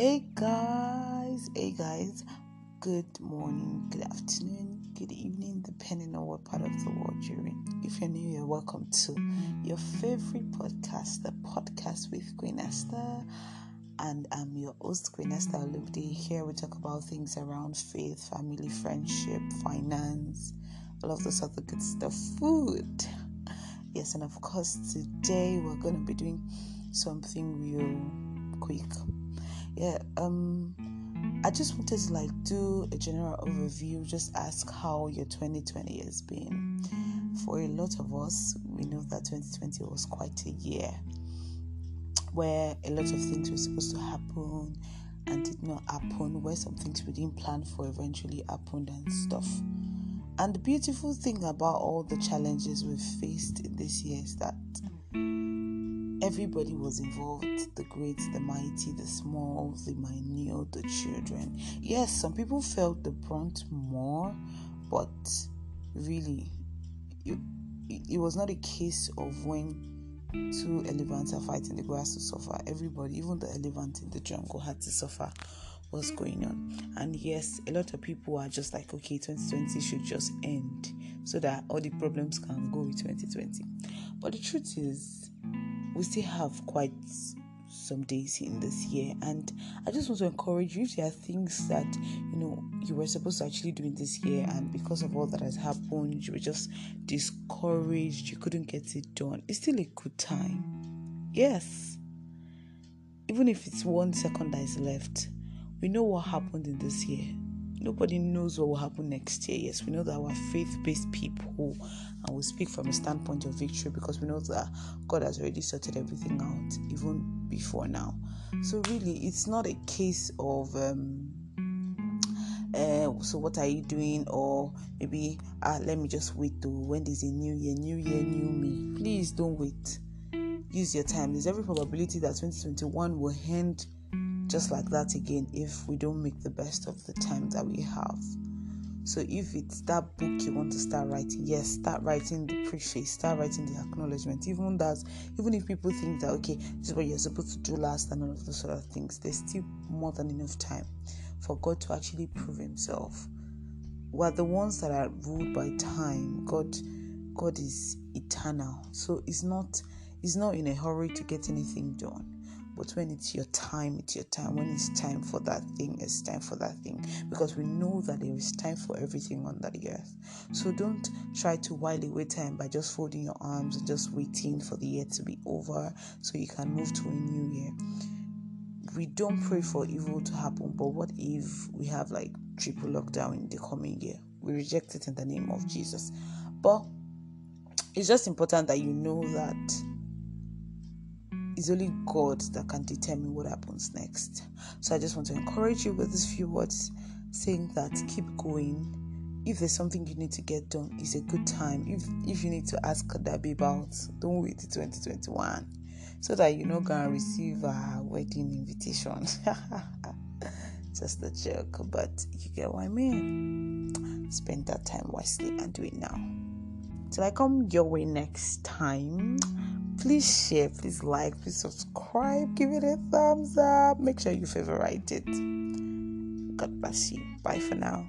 Hey guys, hey guys, good morning, good afternoon, good evening, depending on what part of the world you're in. If you're new, you're welcome to your favorite podcast, the podcast with Queen Esther. And I'm your host, Queen Esther Olubde. Here we talk about things around faith, family, friendship, finance, all of those other good stuff, food. Yes, and of course, today we're going to be doing something real quick yeah um i just wanted to like do a general overview just ask how your 2020 has been. For a lot of us we know that 2020 was quite a year where a lot of things were supposed to happen and did not happen where some things we didn't plan for eventually happened and stuff. And the beautiful thing about all the challenges we've faced this year is that everybody was involved the great, the mighty, the small, the minute, the children. Yes, some people felt the brunt more, but really, it, it was not a case of when two elephants are fighting the grass to suffer. Everybody, even the elephant in the jungle, had to suffer what's going on. And yes, a lot of people are just like, okay, 2020 should just end so that all the problems can go with 2020. But the truth is, we still have quite some days in this year and i just want to encourage you if there are things that you know you were supposed to actually do in this year and because of all that has happened you were just discouraged you couldn't get it done it's still a good time. Yes. Even if it's one second that is left we know what happened in this year nobody knows what will happen next year. Yes, we know that we're faith based people and we speak from a standpoint of victory because we know that God has already sorted everything out even before now. So, really, it's not a case of. Um, uh, so what are you doing or maybe uh, let me just wait to when there's a new year new year new me please don't wait use your time there's every probability that 2021 will end just like that again if we don't make the best of the time that we have. So if it's that book you want to start writing, yes, start writing the preface, start writing the acknowledgement. Even that, even if people think that okay, this is what you're supposed to do last and all of those sort of things, there's still more than enough time for God to actually prove Himself. We're the ones that are ruled by time. God, God is eternal, so it's not, He's not in a hurry to get anything done but when it's your time, it's your time. When it's time for that thing, it's time for that thing. Because we know that there is time for everything under the earth. So don't try to while away time by just folding your arms and just waiting for the year to be over so you can move to a new year. We don't pray for evil to happen, but what if we have like triple lockdown in the coming year? We reject it in the name of Jesus. But it's just important that you know that it's only God that can determine what happens next. So I just want to encourage you with these few words saying that keep going. If there's something you need to get done, it's a good time. If if you need to ask Dabi about, don't wait till 2021 so that you're not gonna receive a wedding invitation. Just a joke, but you get what I mean. Spend that time wisely and do it now. Till I come your way next time please share, please like, please subscribe, give it a thumbs up, make sure you favorite it. God bless you. Bye for now.